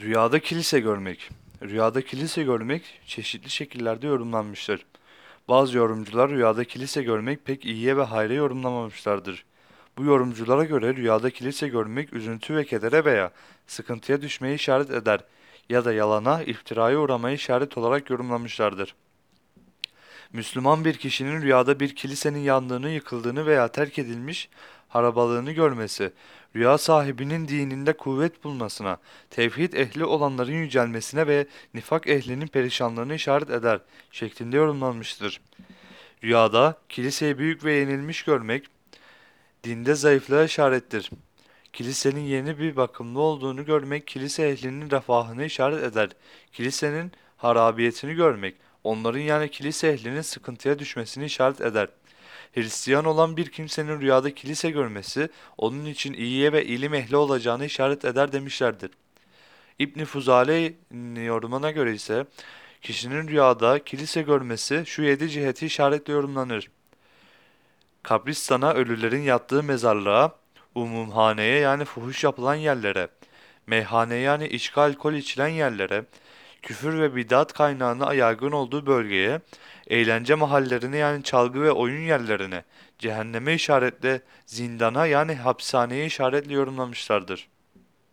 Rüyada kilise görmek. Rüyada kilise görmek çeşitli şekillerde yorumlanmıştır. Bazı yorumcular rüyada kilise görmek pek iyiye ve hayra yorumlamamışlardır. Bu yorumculara göre rüyada kilise görmek üzüntü ve kedere veya sıkıntıya düşmeye işaret eder ya da yalana, iftiraya uğramaya işaret olarak yorumlamışlardır. Müslüman bir kişinin rüyada bir kilisenin yandığını, yıkıldığını veya terk edilmiş harabalığını görmesi, rüya sahibinin dininde kuvvet bulmasına, tevhid ehli olanların yücelmesine ve nifak ehlinin perişanlığını işaret eder şeklinde yorumlanmıştır. Rüyada kiliseyi büyük ve yenilmiş görmek, dinde zayıflığa işarettir. Kilisenin yeni bir bakımlı olduğunu görmek, kilise ehlinin refahını işaret eder. Kilisenin harabiyetini görmek, onların yani kilise ehlinin sıkıntıya düşmesini işaret eder. Hristiyan olan bir kimsenin rüyada kilise görmesi, onun için iyiye ve ilim ehli olacağını işaret eder demişlerdir. İbn Fuzale'nin yorumuna göre ise, kişinin rüyada kilise görmesi şu yedi ciheti işaretle yorumlanır. Kabristana ölülerin yattığı mezarlığa, umumhaneye yani fuhuş yapılan yerlere, meyhane yani içki alkol içilen yerlere, küfür ve bidat kaynağına yaygın olduğu bölgeye, eğlence mahallerine yani çalgı ve oyun yerlerine, cehenneme işaretle zindana yani hapishaneye işaretle yorumlamışlardır.